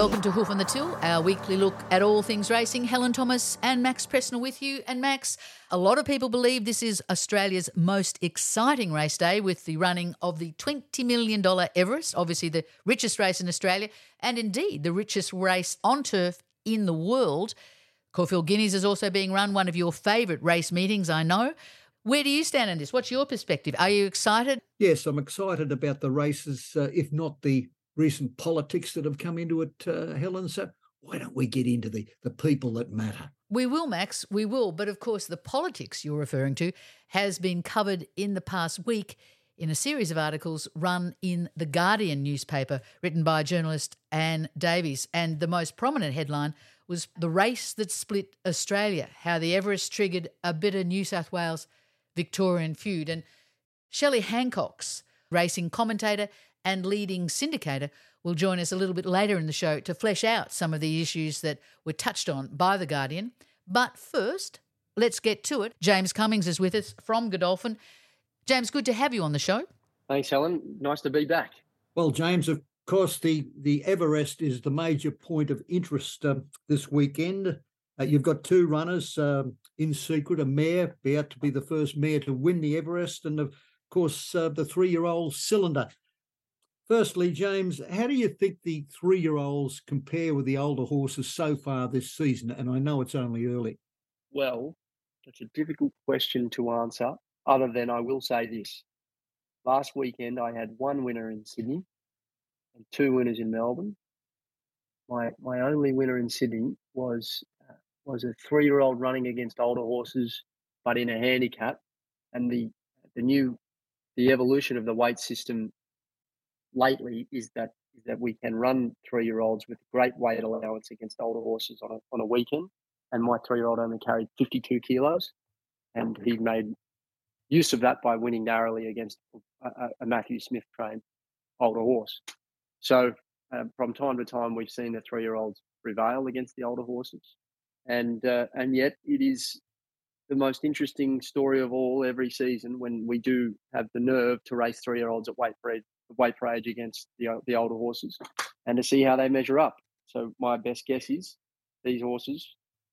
Welcome to Hoof on the Till, our weekly look at all things racing. Helen Thomas and Max Presnell with you. And Max, a lot of people believe this is Australia's most exciting race day with the running of the $20 million Everest, obviously the richest race in Australia, and indeed the richest race on turf in the world. Caulfield Guineas is also being run, one of your favourite race meetings, I know. Where do you stand on this? What's your perspective? Are you excited? Yes, I'm excited about the races, uh, if not the recent politics that have come into it, uh, Helen. So why don't we get into the, the people that matter? We will, Max, we will. But of course, the politics you're referring to has been covered in the past week in a series of articles run in The Guardian newspaper, written by journalist Anne Davies. And the most prominent headline was The Race That Split Australia How the Everest Triggered a Bitter New South Wales Victorian Feud. And Shelley Hancox racing commentator and leading syndicator will join us a little bit later in the show to flesh out some of the issues that were touched on by The Guardian. But first, let's get to it. James Cummings is with us from Godolphin. James, good to have you on the show. Thanks, Helen. Nice to be back. Well, James, of course, the, the Everest is the major point of interest uh, this weekend. Uh, you've got two runners um, in secret, a mare, about to be the first mare to win the Everest, and of course, uh, the three year old cylinder. Firstly, James, how do you think the three year olds compare with the older horses so far this season? And I know it's only early. Well, it's a difficult question to answer, other than I will say this. Last weekend, I had one winner in Sydney and two winners in Melbourne. My, my only winner in Sydney was uh, was a three year old running against older horses, but in a handicap. And the the new the evolution of the weight system lately is that is that we can run three year olds with great weight allowance against older horses on a, on a weekend. And my three year old only carried 52 kilos. And he made use of that by winning narrowly against a, a Matthew Smith trained older horse. So uh, from time to time, we've seen the three year olds prevail against the older horses. And, uh, and yet it is the most interesting story of all every season when we do have the nerve to race three year olds at weight for weight for age against the the older horses, and to see how they measure up. So my best guess is these horses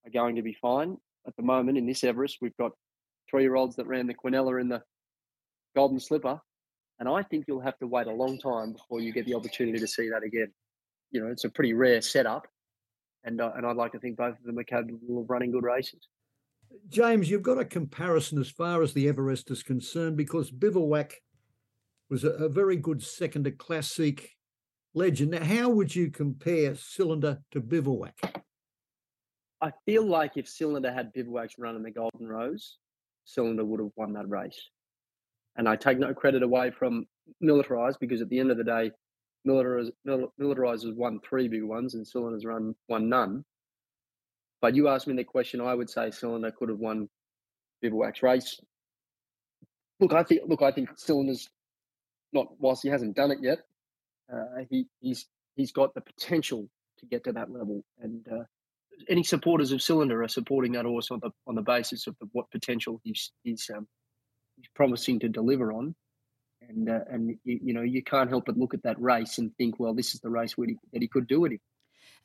are going to be fine. At the moment in this Everest, we've got three year olds that ran the Quinella in the Golden Slipper, and I think you'll have to wait a long time before you get the opportunity to see that again. You know, it's a pretty rare setup, and uh, and I'd like to think both of them are capable of running good races. James, you've got a comparison as far as the Everest is concerned because Bivouac was a, a very good second to Classique Legend. Now, how would you compare Cylinder to Bivouac? I feel like if Cylinder had Bivouac's run in the Golden Rose, Cylinder would have won that race. And I take no credit away from Militarized because at the end of the day, Militarized, Militarized has won three big ones and Cylinder's run won none. But you asked me the question, I would say Cylinder could have won Bivouac's race. Look, I think look, I think Cylinder's not whilst he hasn't done it yet, uh, he, he's he's got the potential to get to that level. And uh, any supporters of Cylinder are supporting that horse on the on the basis of the, what potential he's he's um, he's promising to deliver on. And uh, and you, you, know you can't help but look at that race and think, well, this is the race he, that he could do it in.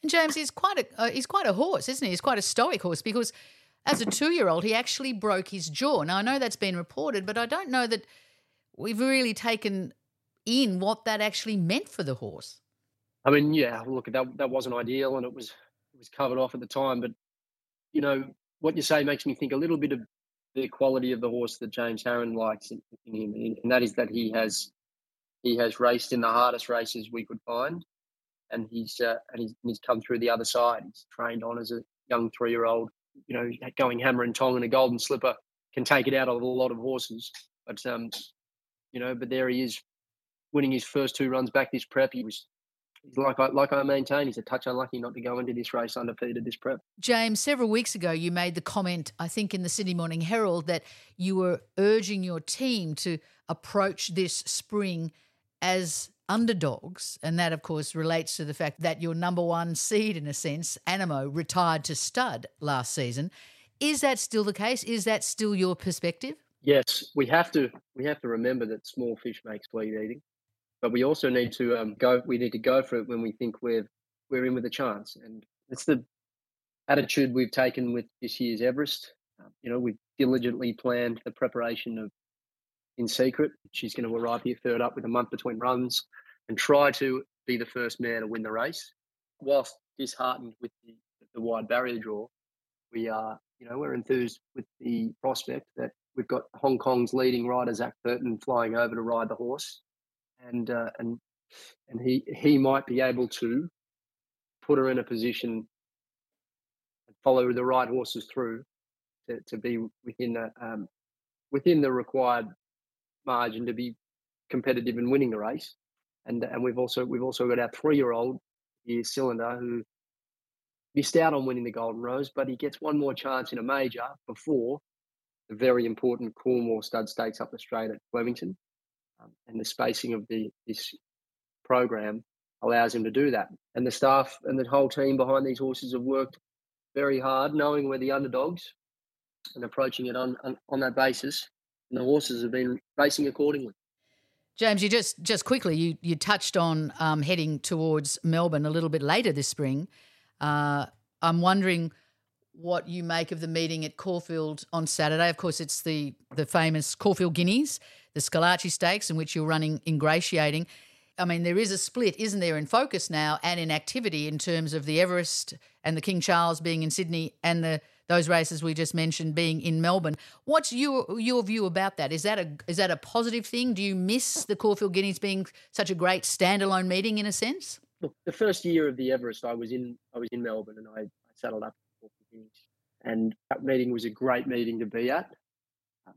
And James, is quite a uh, he's quite a horse, isn't he? He's quite a stoic horse because as a two year old, he actually broke his jaw. Now I know that's been reported, but I don't know that we've really taken in what that actually meant for the horse. I mean, yeah, look, that that wasn't ideal, and it was it was covered off at the time. But you know, what you say makes me think a little bit of the quality of the horse that James Harron likes in, in him, and that is that he has he has raced in the hardest races we could find, and he's uh, and he's, he's come through the other side. He's trained on as a young three year old. You know, going hammer and tong in a golden slipper can take it out of a lot of horses, but um, you know, but there he is winning his first two runs back this prep. He was like I, like I maintain, he's a touch unlucky not to go into this race undefeated this prep. James, several weeks ago, you made the comment, I think in the Sydney Morning Herald, that you were urging your team to approach this spring as underdogs. And that, of course, relates to the fact that your number one seed, in a sense, Animo, retired to stud last season. Is that still the case? Is that still your perspective? Yes, we have to. We have to remember that small fish makes fleet eating but we also need to um, go. We need to go for it when we think we've we're in with a chance. And it's the attitude we've taken with this year's Everest. Um, you know, we've diligently planned the preparation of in secret. She's going to arrive here third up with a month between runs and try to be the first mare to win the race. Whilst disheartened with the, the wide barrier draw, we are, you know, we're enthused with the prospect that we've got Hong Kong's leading rider Zac Purton flying over to ride the horse, and uh, and and he he might be able to put her in a position and follow the right horses through to, to be within the um, within the required margin to be competitive in winning the race. And and we've also we've also got our three year old year cylinder who missed out on winning the Golden Rose, but he gets one more chance in a major before the very important Coolmore Stud Stakes up the straight at Flemington. Um, and the spacing of the this program allows him to do that. And the staff and the whole team behind these horses have worked very hard, knowing we're the underdogs and approaching it on, on, on that basis. And the horses have been racing accordingly. James, you just just quickly you you touched on um, heading towards Melbourne a little bit later this spring. Uh, I'm wondering what you make of the meeting at Caulfield on Saturday. Of course, it's the the famous Caulfield Guineas, the Schillaci Stakes, in which you're running ingratiating. I mean, there is a split, isn't there, in focus now and in activity in terms of the Everest and the King Charles being in Sydney and the those races we just mentioned being in Melbourne. What's your your view about that? Is that a is that a positive thing? Do you miss the Caulfield Guineas being such a great standalone meeting in a sense? Look, the first year of the Everest, I was in I was in Melbourne and I, I saddled up Caulfield Guineas, and that meeting was a great meeting to be at. Um,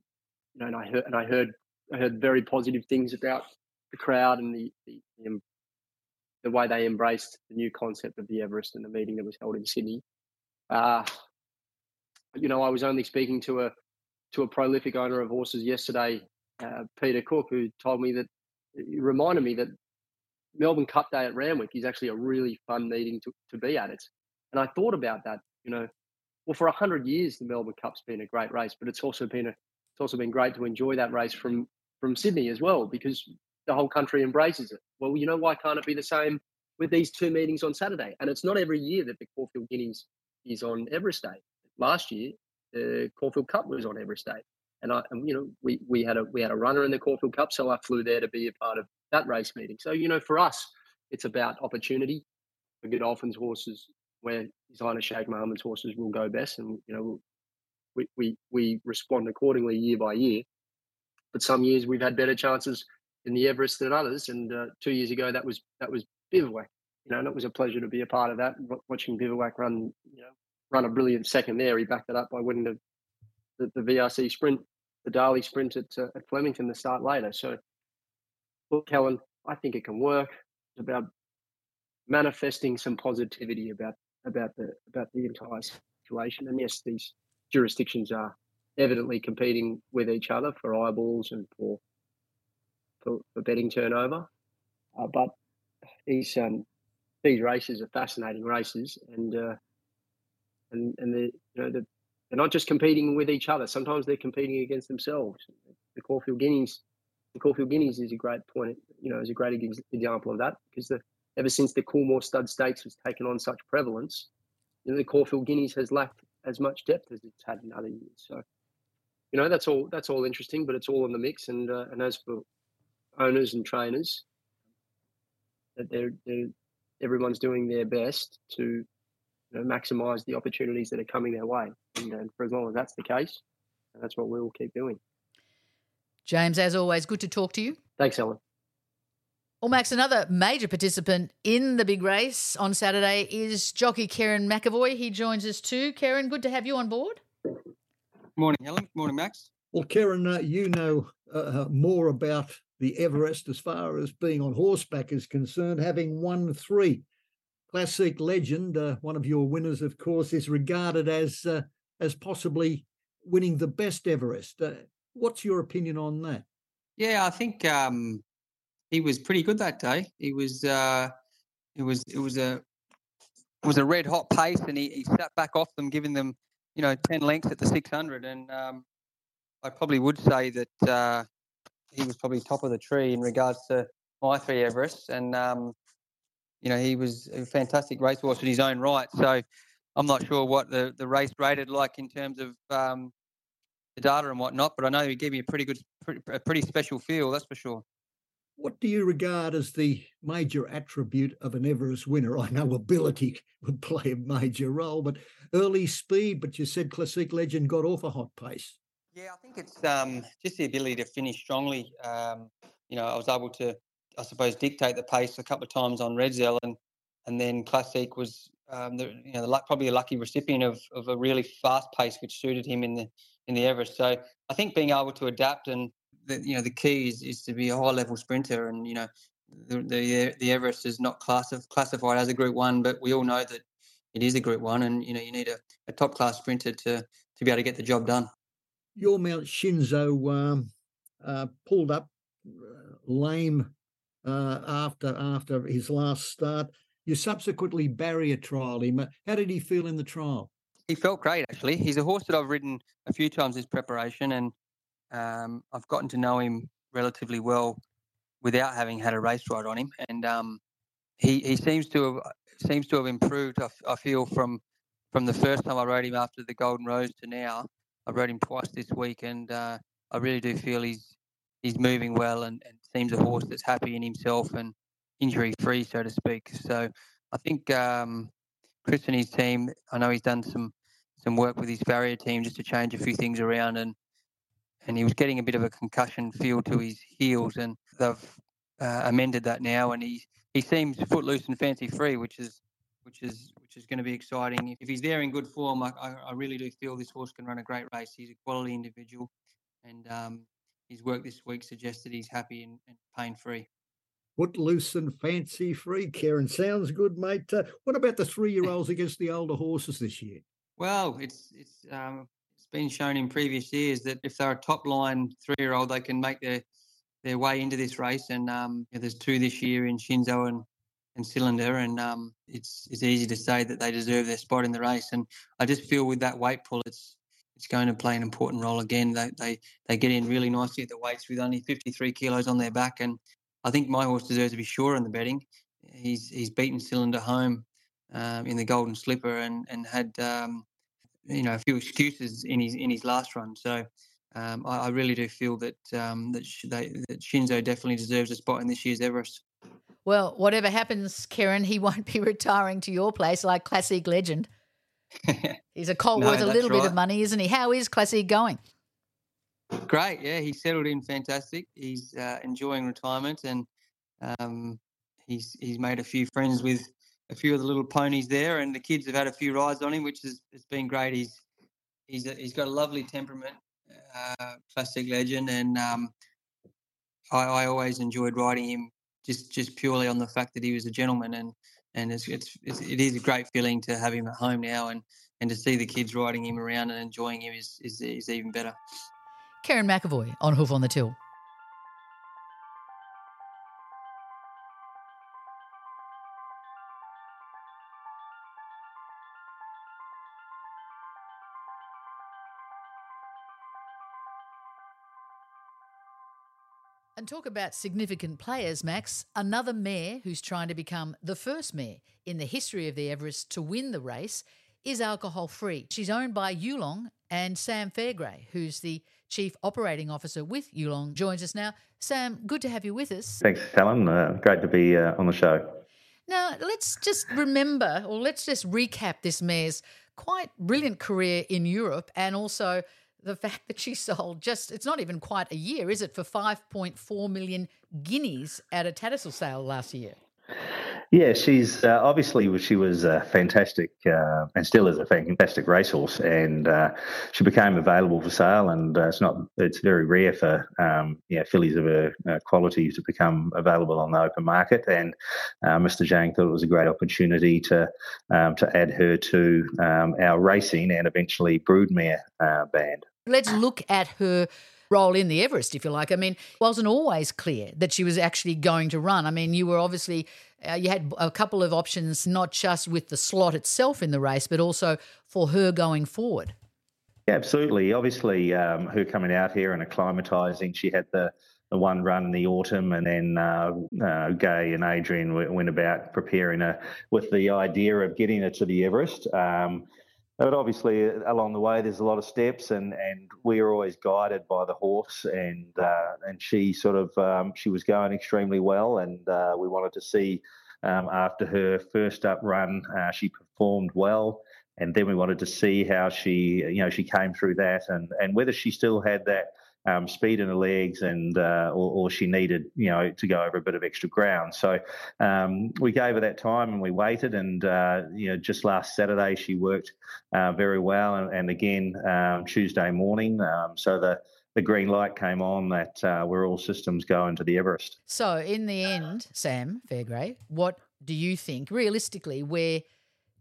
you know, and I heard and I heard Heard very positive things about the crowd and the, the, the, the way they embraced the new concept of the Everest and the meeting that was held in Sydney. Uh, you know, I was only speaking to a to a prolific owner of horses yesterday, uh, Peter Cook, who told me that he reminded me that Melbourne Cup Day at Randwick is actually a really fun meeting to, to be at. It, and I thought about that. You know, well, for hundred years, the Melbourne Cup's been a great race, but it's also been a it's also been great to enjoy that race from from Sydney as well because the whole country embraces it. Well, you know, why can't it be the same with these two meetings on Saturday? And it's not every year that the Caulfield Guineas is on Everest Day. Last year, the Caulfield Cup was on Everest Day, and I, and, you know, we we had a we had a runner in the Caulfield Cup, so I flew there to be a part of that race meeting. So you know, for us, it's about opportunity. For Godolphin's horses, where Highness Sheikh Mohammed's horses will go best, and you know, we we we respond accordingly year by year. But some years we've had better chances in the Everest than others, and uh, two years ago that was that was Bivouac. You know, and it was a pleasure to be a part of that. Watching Bivouac run, you know, run a brilliant second there. He backed it up by winning the the, the VRC sprint, the Darley sprint at, uh, at Flemington the start later. So, look, Helen, I think it can work. It's about manifesting some positivity about about the about the entire situation. And yes, these jurisdictions are evidently competing with each other for eyeballs and for for, for betting turnover. Uh, but these um, these races are fascinating races, and uh, and and they you know they're, they're not just competing with each other. Sometimes they're competing against themselves. The Caulfield Guineas, the Caulfield Guineas is a great point. You know, is a great example of that because the ever since the Coolmore Stud Stakes was taken on such prevalence, you know, the Caulfield Guineas has lacked as much depth as it's had in other years. So, you know, that's all that's all interesting, but it's all in the mix. And uh, and as for owners and trainers, that they're, they're everyone's doing their best to you know, maximize the opportunities that are coming their way. And, and for as long as that's the case, that's what we will keep doing. James, as always, good to talk to you. Thanks, Ellen. Well, Max, another major participant in the big race on Saturday is jockey Kerrin McEvoy. He joins us too. Kerrin, good to have you on board. Morning, Helen. Morning, Max. Well, Kerrin, uh, you know uh, uh, more about the Everest as far as being on horseback is concerned, having won three. Classique Legend, uh, one of your winners, of course, is regarded as uh, as possibly winning the best Everest. Uh, what's your opinion on that? Yeah, I think um, he was pretty good that day. He was uh, it was it was a it was a red hot pace, and he, he sat back off them, giving them you know ten lengths at the six hundred. And um, I probably would say that uh, he was probably top of the tree in regards to my three Everests. And um, you know, he was a fantastic racehorse in his own right. So I'm not sure what the, the race rated like in terms of um, the data and whatnot, but I know he gave me a pretty good, a pretty special feel, that's for sure. What do you regard as the major attribute of an Everest winner? I know ability would play a major role, but early speed. But you said Classique Legend got off a hot pace. Yeah, I think it's um, just the ability to finish strongly. Um, you know, I was able to, I suppose, dictate the pace a couple of times on Redzel, and and then Classic was, um, the, you know, the, probably a lucky recipient of, of a really fast pace, which suited him in the in the Everest. So I think being able to adapt and the, you know the key is, is to be a high level sprinter, and you know the the, the Everest is not classif- classified as a Group One, but we all know that it is a Group One, and you know you need a, a top class sprinter to to be able to get the job done. Your Mount Shinzo um, uh, pulled up uh, lame uh, after after his last start. You subsequently barrier trial him. How did he feel in the trial? He felt great, actually. He's a horse that I've ridden a few times this preparation, and um, I've gotten to know him relatively well without having had a race ride on him, and um, he he seems to have seems to have improved. I, feel from from the first time I rode him after the Golden Rose to now. I rode him twice this week, and uh, I really do feel he's he's moving well and, and seems a horse that's happy in himself and injury free, so to speak. So I think um, Chris and his team. I know he's done some some work with his farrier team just to change a few things around and and he was getting a bit of a concussion feel to his heels, and they've uh, amended that now, and he he seems footloose and fancy free, which is which is which is going to be exciting. If he's there in good form, I, I really do feel this horse can run a great race. He's a quality individual, and um, his work this week suggests that he's happy and, and pain free. Footloose and fancy free, Kerrin. Sounds good, mate. Uh, what about the three year olds against the older horses this year? Well, it's it's um, been shown in previous years that if they're a top line three year old, they can make their their way into this race. And um, yeah, there's two this year in Shinzo and and Cylinder, and um, it's it's easy to say that they deserve their spot in the race. And I just feel with that weight pull, it's it's going to play an important role again. They they they get in really nicely at the weights with only 53 kilos on their back, and I think my horse deserves to be sure in the betting. He's he's beaten Cylinder home um, in the Golden Slipper and and had um, you know a few excuses in his in his last run. So um, I, I, really do feel that um, that, they, that Shinzo definitely deserves a spot in this year's Everest. Well, whatever happens, Kerrin, he won't be retiring to your place like Classic Legend. He's a colt no, worth a little right. bit of money, isn't he? How is Classic going? Great, yeah. He settled in fantastic. He's uh, enjoying retirement, and um, he's he's made a few friends with a few of the little ponies there, and the kids have had a few rides on him, which has, has been great. He's he's a, he's got a lovely temperament, uh, Classique Legend, and um, I, I, always enjoyed riding him just just purely on the fact that he was a gentleman, and and it's, it's, it's it is a great feeling to have him at home now, and and to see the kids riding him around and enjoying him is is, is even better. Kerrin McEvoy on Hoof on the Till. And talk about significant players, Max. Another mare who's trying to become the first mare in the history of the Everest to win the race is alcohol free. She's owned by Yulong and Sam Fairgray, who's the Chief Operating Officer with Yulong, joins us now. Sam, good to have you with us. Thanks, Helen. Uh, great to be uh, on the show. Now, let's just remember, or let's just recap this mare's quite brilliant career in Europe and also the fact that she sold just, it's not even quite a year, is it, for 5.4 million guineas at a Tattersall sale last year? Yeah, she's uh, obviously she was a fantastic uh, and still is a fantastic racehorse, and uh, she became available for sale. And uh, it's not it's very rare for um, yeah fillies of her uh, quality to become available on the open market. And uh, Mr. Zhang thought it was a great opportunity to um, to add her to um, our racing and eventually broodmare band. Let's look at her role in the Everest, if you like. I mean, it wasn't always clear that she was actually going to run. I mean, you were obviously, uh, you had a couple of options, not just with the slot itself in the race, but also for her going forward. Yeah, absolutely. Obviously, um, her coming out here and acclimatising, she had the the one run in the autumn, and then uh, uh, Gai and Adrian went about preparing her with the idea of getting her to the Everest. Um, but obviously, along the way, there's a lot of steps, and, and we are always guided by the horse. And uh, and she sort of um, she was going extremely well, and uh, we wanted to see um, after her first up run, uh, she performed well, and then we wanted to see how she you know she came through that, and and whether she still had that um, speed in her legs, and uh, or, or, she needed you know to go over a bit of extra ground. So um, we gave her that time, and we waited. And uh, you know, just last Saturday she worked uh, very well, and, and again um, Tuesday morning. Um, so the the green light came on that uh, we're all systems going to the Everest. So in the end, Sam Fairgray, what do you think realistically where?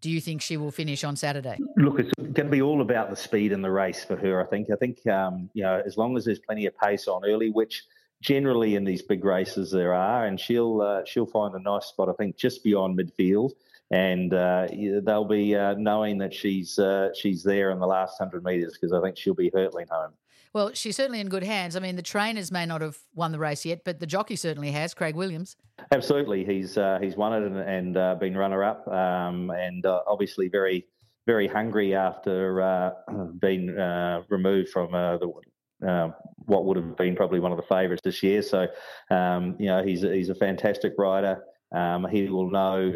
Do you think she will finish on Saturday? Look, it's going to be all about the speed in the race for her. I think. I think um, you know, as long as there's plenty of pace on early, which generally in these big races there are, and she'll uh, she'll find a nice spot. I think just beyond midfield, and uh, they'll be uh, knowing that she's uh, she's there in the last hundred metres because I think she'll be hurtling home. Well, she's certainly in good hands. I mean, the trainers may not have won the race yet, but the jockey certainly has, Craig Williams. Absolutely, he's uh, he's won it and, and uh, been runner up, um, and uh, obviously very very hungry after uh, being uh, removed from uh, the. what would have been probably one of the favourites this year. So, um, you know, he's he's a fantastic rider. Um, he will know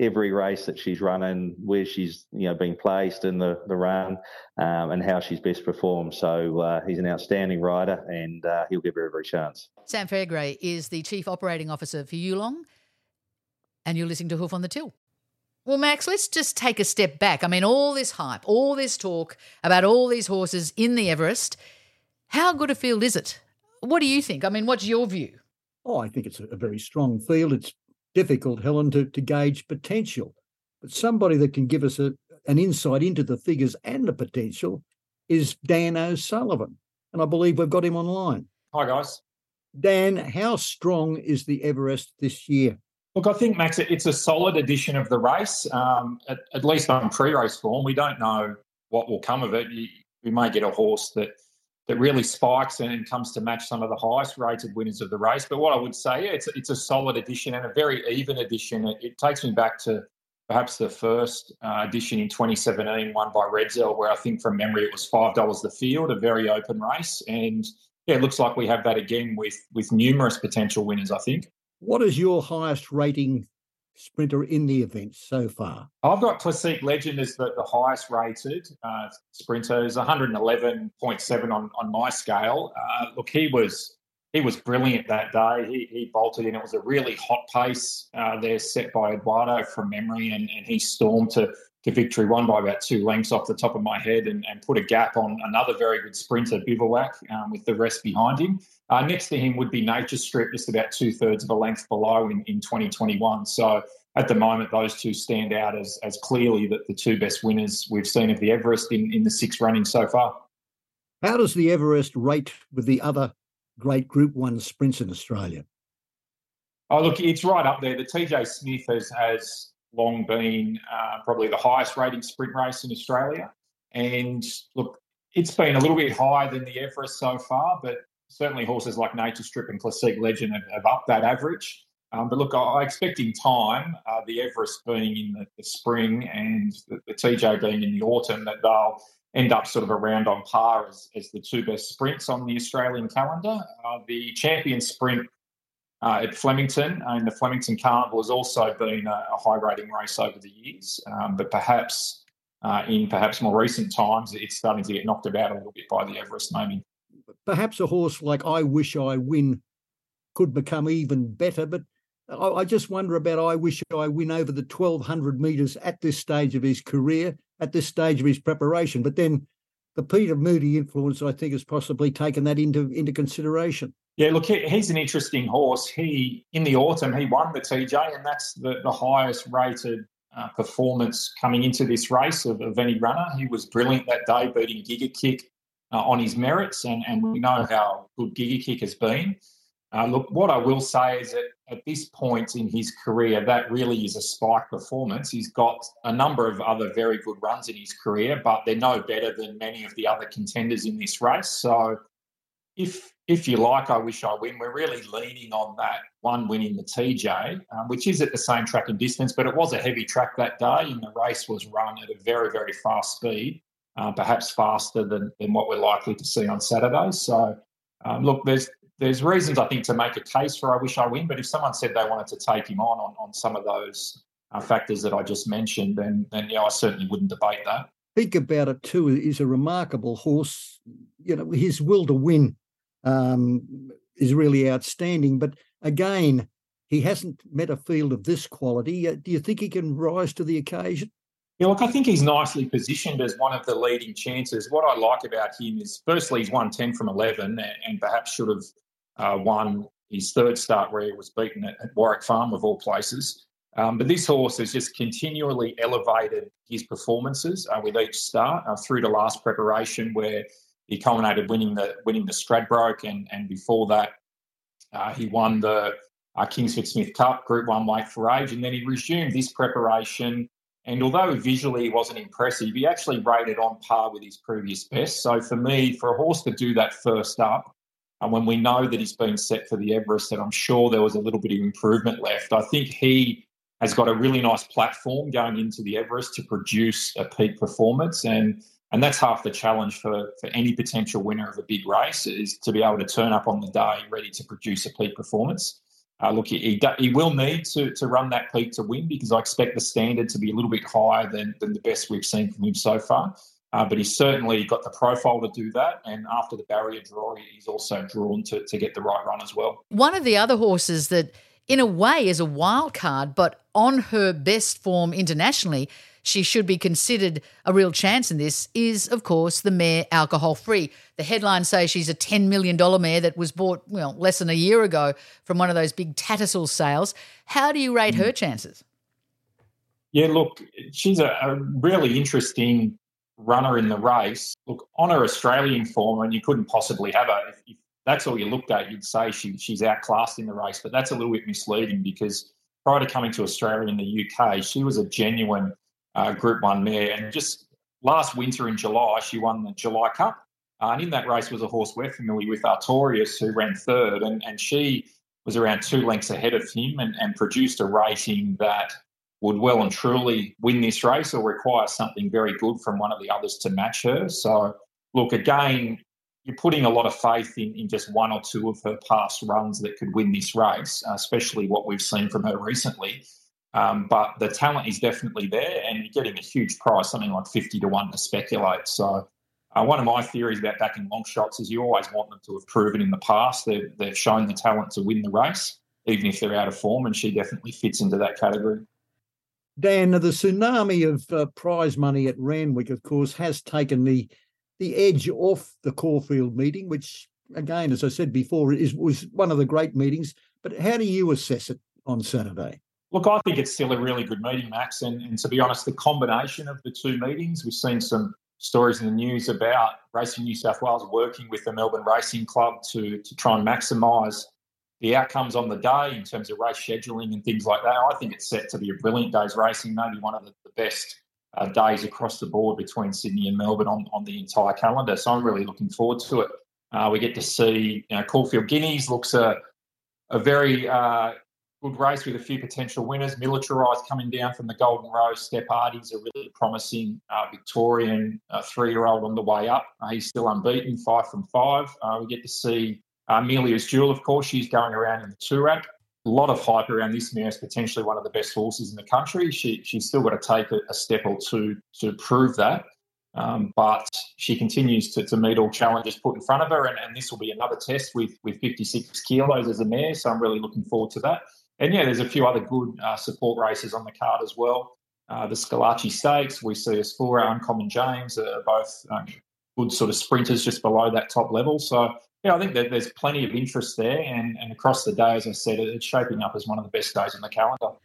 every race that she's running, where she's you know being placed in the the run, um, and how she's best performed. So uh, he's an outstanding rider, and uh, he'll give her every chance. Sam Fairgray is the chief operating officer for Yulong, and you're listening to Hoof on the Till. Well, Max, let's just take a step back. I mean, all this hype, all this talk about all these horses in the Everest. How good a field is it? What do you think? I mean, what's your view? Oh, I think it's a very strong field. It's difficult, Helen, to, to gauge potential. But somebody that can give us a, an insight into the figures and the potential is Dan O'Sullivan. And I believe we've got him online. Hi, guys. Dan, how strong is the Everest this year? Look, I think, Max, it's a solid edition of the race, um, at, at, least on pre race form. We don't know what will come of it. we may get a horse that that really spikes and comes to match some of the highest rated winners of the race. But what I would say, yeah, it's it's a solid edition and a very even edition. It, it takes me back to perhaps the first uh, edition in 2017, won by Redzel, where I think from memory it was five dollars the field, a very open race, and yeah, it looks like we have that again with with numerous potential winners. I think. What is your highest rating sprinter in the event so far? I've got Classique Legend as the, the highest rated uh, sprinter. Is 111.7 on, on my scale. Uh, look, he was he was brilliant that day. He, he bolted in. It was a really hot pace uh, there set by Eduardo from memory, and, and he stormed to, to victory, won by about two lengths off the top of my head, and, and put a gap on another very good sprinter, Bivouac, um, with the rest behind him. Uh, next to him would be Nature Strip, just about two thirds of a length below in, in 2021. So at the moment, those two stand out as, as clearly the, the two best winners we've seen of the Everest in, in the six running so far. How does the Everest rate with the other great Group One sprints in Australia? Oh, look, it's right up there. The TJ Smith has, has long been uh, probably the highest rating sprint race in Australia. And look, it's been a little bit higher than the Everest so far, but certainly horses like Nature Strip and Classique Legend have, have upped that average. Um, but look, I, I, expect in time, uh, the Everest being in the, the spring and the, the, TJ being in the autumn, that they'll end up sort of around on par as, as the two best sprints on the Australian calendar. Uh, the champion sprint uh, at Flemington and the Flemington Carnival has also been a, a high rating race over the years, um, but perhaps uh, in perhaps more recent times, it's starting to get knocked about a little bit by the Everest, maybe perhaps a horse like I Wish I Win could become even better. But I, just wonder about I Wish I Win over the 1200 metres at this stage of his career, at this stage of his preparation. But then the Peter Moody influence, I think, has possibly taken that into, into consideration. Yeah, look, he, he's an interesting horse. He in the autumn he won the TJ, and that's the, the highest rated uh, performance coming into this race of, of, any runner. He was brilliant that day, beating Giga Kick uh, on his merits, and, and we know how good Giga Kick has been. Uh, look, what I will say is that at this point in his career, that really is a spike performance. He's got a number of other very good runs in his career, but they're no better than many of the other contenders in this race. So if if you like, I wish I win. We're really leaning on that one win in the TJ, um, which is at the same track and distance, but it was a heavy track that day, and the race was run at a very very fast speed, uh, perhaps faster than than what we're likely to see on Saturday. So, um, look, there's there's reasons I think to make a case for I wish I win, but if someone said they wanted to take him on on, on some of those uh, factors that I just mentioned, then then yeah, I certainly wouldn't debate that. Think about it too. He's a remarkable horse. You know, his will to win um, is really outstanding. But again, he hasn't met a field of this quality. Do you think he can rise to the occasion? Yeah, look, I think he's nicely positioned as one of the leading chances. What I like about him is, firstly, he's won 10 from 11 and perhaps should have uh, won his third start where he was beaten at, at Warwick Farm, of all places. Um, but this horse has just continually elevated his performances uh, with each start uh, through to last preparation, where he culminated winning the winning the Stradbroke, and and before that, uh, he won the uh, Kingsford Smith Cup Group One Weight for Age, and then he resumed this preparation. And although visually he wasn't impressive, he actually rated on par with his previous best. So for me, for a horse to do that first up, and when we know that he's been set for the Everest, and I'm sure there was a little bit of improvement left, I think he has got a really nice platform going into the Everest to produce a peak performance. And and that's half the challenge for, for any potential winner of a big race is to be able to turn up on the day ready to produce a peak performance. Uh, look, he, he, will need to, to run that peak to win because I expect the standard to be a little bit higher than, than the best we've seen from him so far. Uh, but he's certainly got the profile to do that. And after the barrier draw, he's also drawn to, to get the right run as well. One of the other horses that in a way is a wild card, but on her best form internationally, she should be considered a real chance in this, is, of course, the mare alcohol free. The headlines say she's a $10 million mare that was bought, well, less than a year ago from one of those big Tattersall sales. How do you rate her chances? Yeah, look, she's a, a really interesting runner in the race. Look, on her Australian form, and you couldn't possibly have her. If, if that's all you looked at, you'd say she, she's outclassed in the race. But that's a little bit misleading because prior to coming to Australia in the UK, she was a genuine uh, Group One mare. And just last winter in July, she won the July Cup. Uh, and in that race was a horse we're familiar with, Artorias, who ran third. And, and she was around two lengths ahead of him and, and produced a rating that would well and truly win this race or require something very good from one of the others to match her. So, look, again, you're putting a lot of faith in, in just one or two of her past runs that could win this race, especially what we've seen from her recently. Um, but the talent is definitely there, and you're getting a huge price, something like 50 to 1 to speculate. So, uh, one of my theories about backing long shots is you always want them to have proven in the past they've, they've shown the talent to win the race, even if they're out of form, and she definitely fits into that category. Dan, the tsunami of uh, prize money at Randwick, of course, has taken the the edge off the Caulfield meeting, which again, as I said before, is was one of the great meetings. But how do you assess it on Saturday? Look, I think it's still a really good meeting, Max. And, and to be honest, the combination of the two meetings, we've seen some stories in the news about Racing New South Wales working with the Melbourne Racing Club to, to try and maximise the outcomes on the day in terms of race scheduling and things like that. I think it's set to be a brilliant day's racing, maybe one of the, the best uh, days across the board between Sydney and Melbourne on, on the entire calendar. So I'm really looking forward to it. Uh, we get to see, you know, Caulfield Guineas looks a, a very uh, good race with a few potential winners. Militarised coming down from the Golden Rose. Step Hardy's a really promising uh, Victorian uh, three-year-old on the way up. Uh, he's still unbeaten, five from five. we get to see Amelia's Jewel, of course. She's going around in the Toorak a lot of hype around this mare as potentially one of the best horses in the country. She she's still got to take a, a step or two to prove that. Um, but she continues to, to meet all challenges put in front of her, and, and this will be another test with with 56 kilos as a mare. So I'm really looking forward to that. And yeah, there's a few other good uh, support races on the card as well. Uh, the Schillaci Stakes, we see Asfoora, Uncommon James are both um, good sort of sprinters just below that top level. So yeah, I think that there's plenty of interest there, and, and across the day, as I said, it's shaping up as one of the best days on the calendar.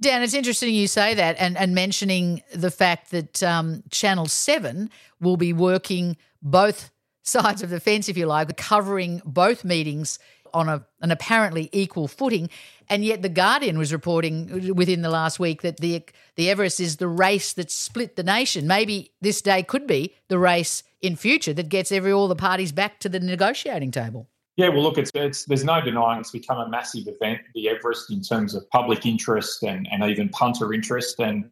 Dan, it's interesting you say that and, and mentioning the fact that um, Channel 7 will be working both sides of the fence, if you like, covering both meetings on a, an apparently equal footing. And yet, the Guardian was reporting within the last week that the the Everest is the race that split the nation. Maybe this day could be the race in future that gets every all the parties back to the negotiating table. Yeah, well, look, it's, it's there's no denying it's become a massive event, the Everest, in terms of public interest and, and even punter interest. And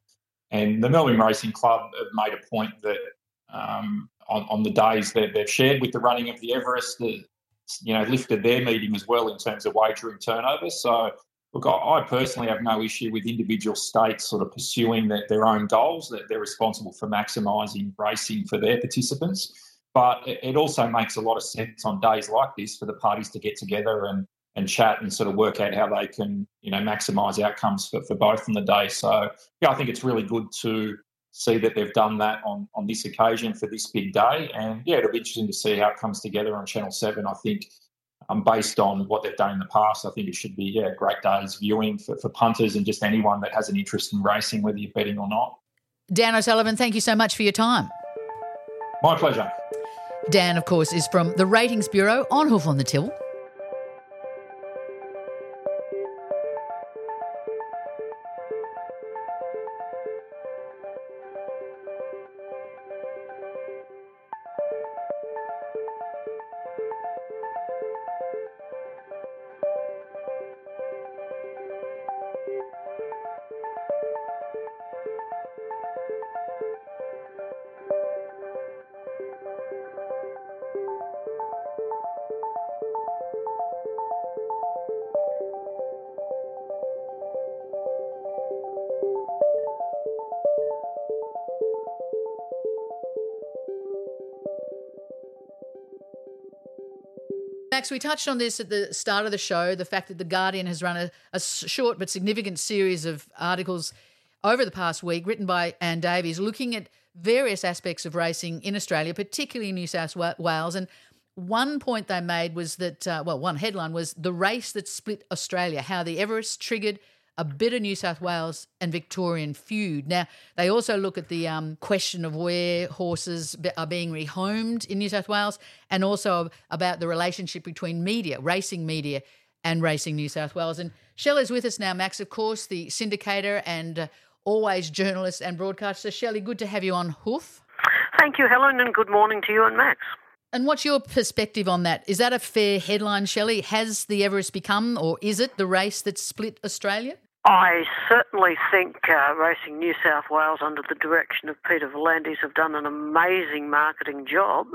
and the Melbourne Racing Club have made a point that um, on, on the days that they've shared with the running of the Everest, that you know lifted their meeting as well in terms of wagering turnover. So look, I, I personally have no issue with individual states sort of pursuing their, their own goals. That they're responsible for maximising racing for their participants. But it also makes a lot of sense on days like this for the parties to get together and, and chat and sort of work out how they can, you know, maximise outcomes for, for both on the day. So, yeah, I think it's really good to see that they've done that on, on this occasion for this big day. And, yeah, it'll be interesting to see how it comes together on Channel 7. I think um, based on what they've done in the past, I think it should be, yeah, great days viewing for, for punters and just anyone that has an interest in racing, whether you're betting or not. Dan O'Sullivan, thank you so much for your time. My pleasure. Dan, of course, is from the Ratings Bureau on Hoof on the Till. Max, we touched on this at the start of the show the fact that The Guardian has run a, a short but significant series of articles over the past week written by Anne Davies looking at various aspects of racing in Australia, particularly New South Wales. And one point they made was that, uh, well, one headline was the race that split Australia, how the Everest triggered a bitter New South Wales and Victorian feud. Now, they also look at the um, question of where horses are being rehomed in New South Wales and also about the relationship between media, racing media, and Racing New South Wales. And Shelley's with us now, Max, of course, the syndicator and uh, always journalist and broadcaster. Shelley, good to have you on Hoof. Thank you, Helen, and good morning to you and Max. And what's your perspective on that? Is that a fair headline, Shelley? Has the Everest become, or is it the race that split Australia? I certainly think uh, Racing New South Wales, under the direction of Peter V'landys, have done an amazing marketing job.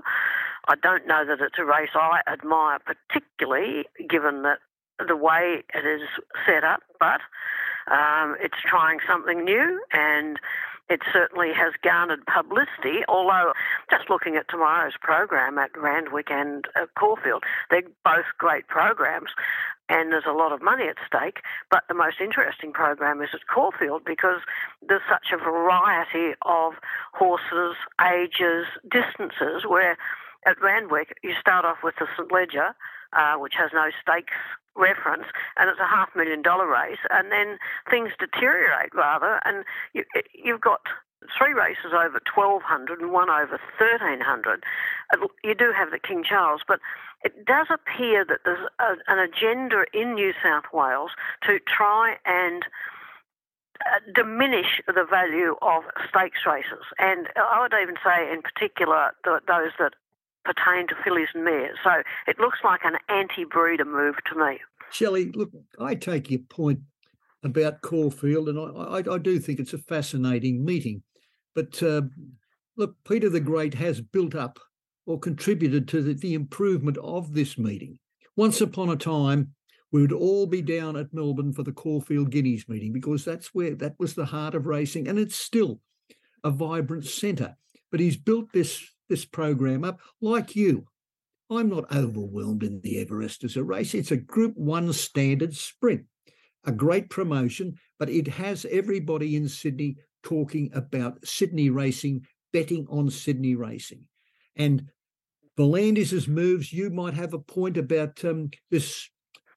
I don't know that it's a race I admire particularly, given that the way it is set up, but um, it's trying something new and it certainly has garnered publicity, although just looking at tomorrow's program at Randwick and uh, Caulfield, they're both great programs and there's a lot of money at stake. But the most interesting program is at Caulfield because there's such a variety of horses, ages, distances, where at Randwick you start off with the St Leger, uh, which has no stakes reference, and it's a half million dollar race, and then things deteriorate rather, and you, you've got three races over 1200 and one over 1300. You do have the King Charles, but it does appear that there's a, an agenda in New South Wales to try and uh, diminish the value of stakes races. And I would even say, in particular, the, those that pertain to fillies and mares. So it looks like an anti-breeder move to me. Shelley, look, I take your point about Caulfield, and I, I, I do think it's a fascinating meeting. But uh, look, Peter the Great has built up or contributed to the, the improvement of this meeting. Once upon a time, we would all be down at Melbourne for the Caulfield Guineas meeting because that's where that was the heart of racing, and it's still a vibrant centre. But he's built this this program up like you. I'm not overwhelmed in the Everest as a race. It's a Group One standard sprint, a great promotion, but it has everybody in Sydney talking about Sydney racing, betting on Sydney racing, and V'landys's moves. You might have a point about um, this,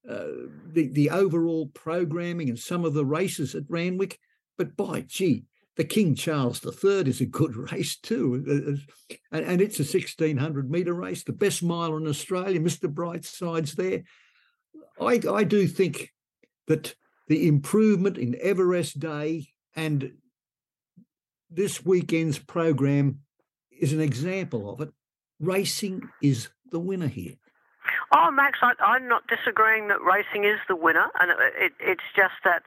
uh, the the overall programming and some of the races at Randwick, but by gee, the King Charles III is a good race too, and, and it's a 1600 metre race, the best mile in Australia. Mr. Brightside's there. I, I do think that the improvement in Everest Day and this weekend's program is an example of it. Racing is the winner here. Oh, Max, I, am not disagreeing that racing is the winner, and it, it, it's just that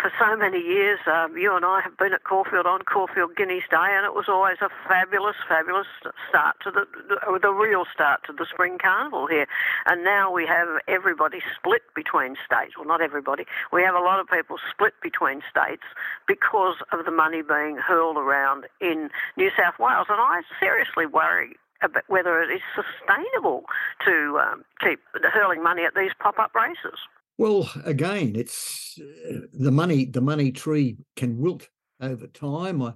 for so many years, um, you and I have been at Caulfield on Caulfield Guineas Day, and it was always a fabulous, fabulous start to the, the, the real start to the spring carnival here. And now we have everybody split between states. Well, not everybody. We have a lot of people split between states because of the money being hurled around in New South Wales, and I seriously worry about whether it is sustainable to um, keep hurling money at these pop-up races. Well, again, it's uh, the money. The money tree can wilt over time. I,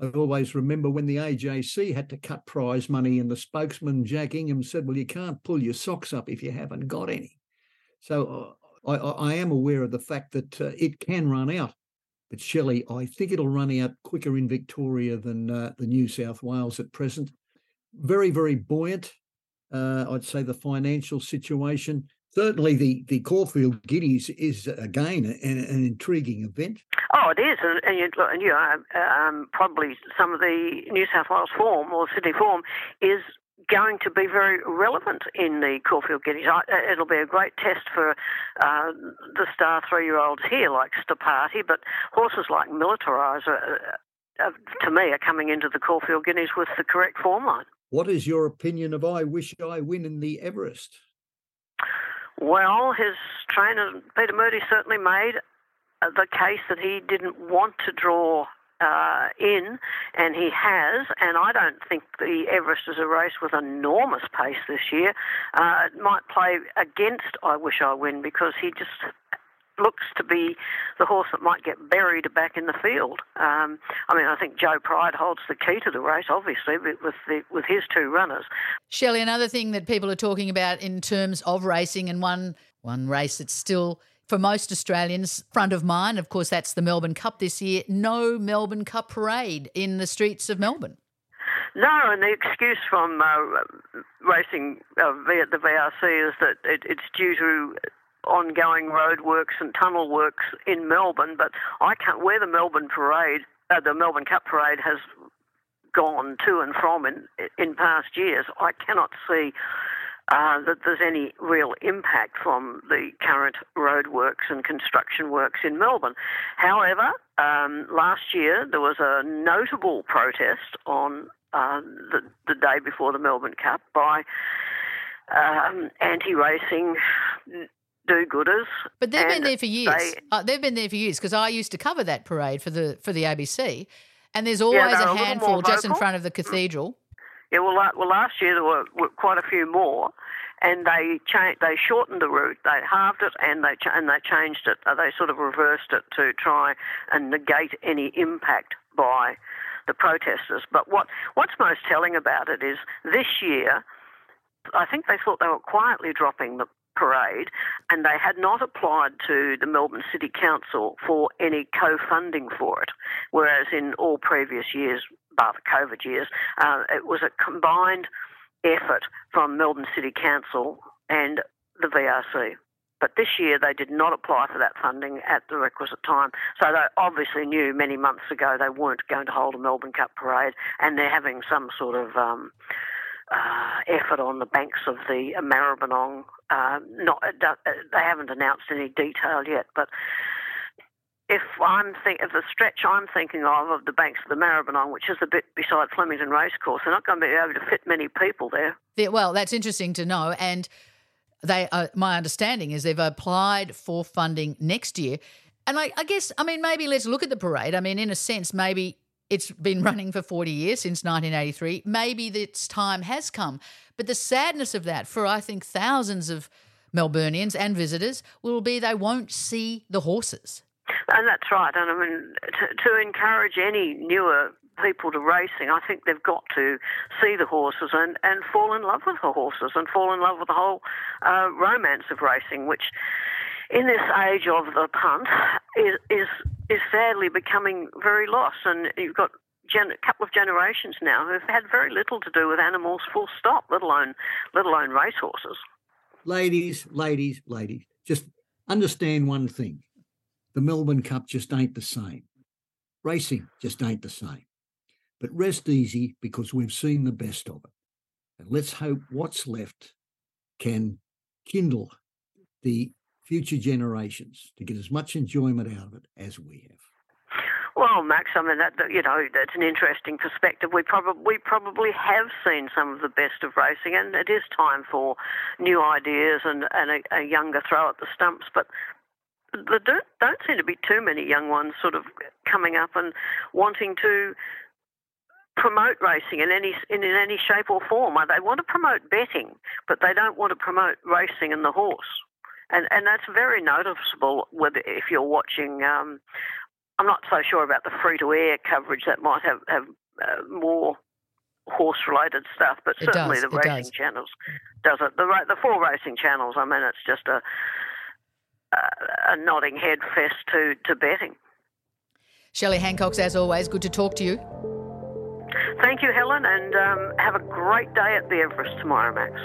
I always remember when the AJC had to cut prize money, and the spokesman Jack Ingham said, "Well, you can't pull your socks up if you haven't got any." So uh, I, I, am aware of the fact that uh, it can run out. But Shelley, I think it'll run out quicker in Victoria than uh, the New South Wales at present very, very buoyant. Uh, I'd say the financial situation. Certainly, the, the Caulfield Guineas is again an, an intriguing event. Oh, it is, and, you, and you know, um, probably some of the New South Wales form or Sydney form is going to be very relevant in the Caulfield Guineas. It'll be a great test for uh, the star three-year-olds here, like Stapati, but horses like Militarize, uh, uh, to me, are coming into the Caulfield Guineas with the correct form line. What is your opinion of I Wish I Win in the Everest? Well, his trainer, Peter Moody, certainly made the case that he didn't want to draw uh, in, and he has. And I don't think the Everest is a race with enormous pace this year. Uh, it might play against I Wish I Win because he just looks to be the horse that might get buried back in the field. Um, I mean, I think Joe Pride holds the key to the race, obviously, with the, with his two runners. Shelley, another thing that people are talking about in terms of racing, and one one race that's still for most Australians front of mind, of course, that's the Melbourne Cup this year. No Melbourne Cup parade in the streets of Melbourne. No, and the excuse from uh, racing uh, the VRC is that it, it's due to ongoing roadworks and tunnel works in Melbourne, but I can't. Where the Melbourne Parade, uh, the Melbourne Cup Parade has gone to and from in in past years, I cannot see. Uh, that there's any real impact from the current roadworks and construction works in Melbourne. However, um, last year there was a notable protest on uh, the, the day before the Melbourne Cup by um, anti-racing do-gooders. But they've been there for years. They, uh, they've been there for years because I used to cover that parade for the for the ABC, and there's always yeah, a handful just in front of the cathedral. Yeah, well, well, last year there were, were quite a few more, and they changed. They shortened the route. They halved it, and they and they changed it. Uh, they sort of reversed it to try and negate any impact by the protesters. But what what's most telling about it is this year. I think they thought they were quietly dropping the parade, and they had not applied to the Melbourne City Council for any co-funding for it, whereas in all previous years, bar the COVID years, uh, it was a combined effort from Melbourne City Council and the VRC. But this year they did not apply for that funding at the requisite time. So they obviously knew many months ago they weren't going to hold a Melbourne Cup parade, and they're having some sort of um, uh, effort on the banks of the Maribyrnong. Uh, not they haven't announced any detail yet, but if I'm think if the stretch I'm thinking of of the banks of the Maribyrnong, which is a bit beside Flemington Racecourse, they're not going to be able to fit many people there. Yeah, well, that's interesting to know, and they, uh, my understanding is they've applied for funding next year. And I, I guess, I mean, maybe let's look at the parade. I mean, in a sense, maybe it's been running for 40 years since 1983. Maybe its time has come. But the sadness of that for, I think, thousands of Melburnians and visitors will be they won't see the horses. And that's right. And I mean, to, to encourage any newer people to racing, I think they've got to see the horses and, and fall in love with the horses and fall in love with the whole uh, romance of racing, which in this age of the punt is is, is sadly becoming very lost. And you've got gen- a couple of generations now who've had very little to do with animals, full stop, let alone let alone racehorses. Ladies, ladies, ladies. just understand one thing: the Melbourne Cup just ain't the same. Racing just ain't the same. But rest easy because we've seen the best of it. And let's hope what's left can kindle the future generations to get as much enjoyment out of it as we have. Well, Max, I mean that you know that's an interesting perspective. We probably we probably have seen some of the best of racing, and it is time for new ideas and and a, a younger throw at the stumps. But there don't, don't seem to be too many young ones sort of coming up and wanting to promote racing in any in, in any shape or form. They want to promote betting, but they don't want to promote racing and the horse. And and that's very noticeable. Whether if you're watching um, I'm not so sure about the free to air coverage that might have have uh, more horse related stuff, but It certainly does, the racing does. channels does it. The the four racing channels. I mean, it's just a a, a nodding head fest to to betting. Shelley Hancox, as always, good to talk to you. Thank you, Helen, and um, have a great day at the Everest tomorrow, Max.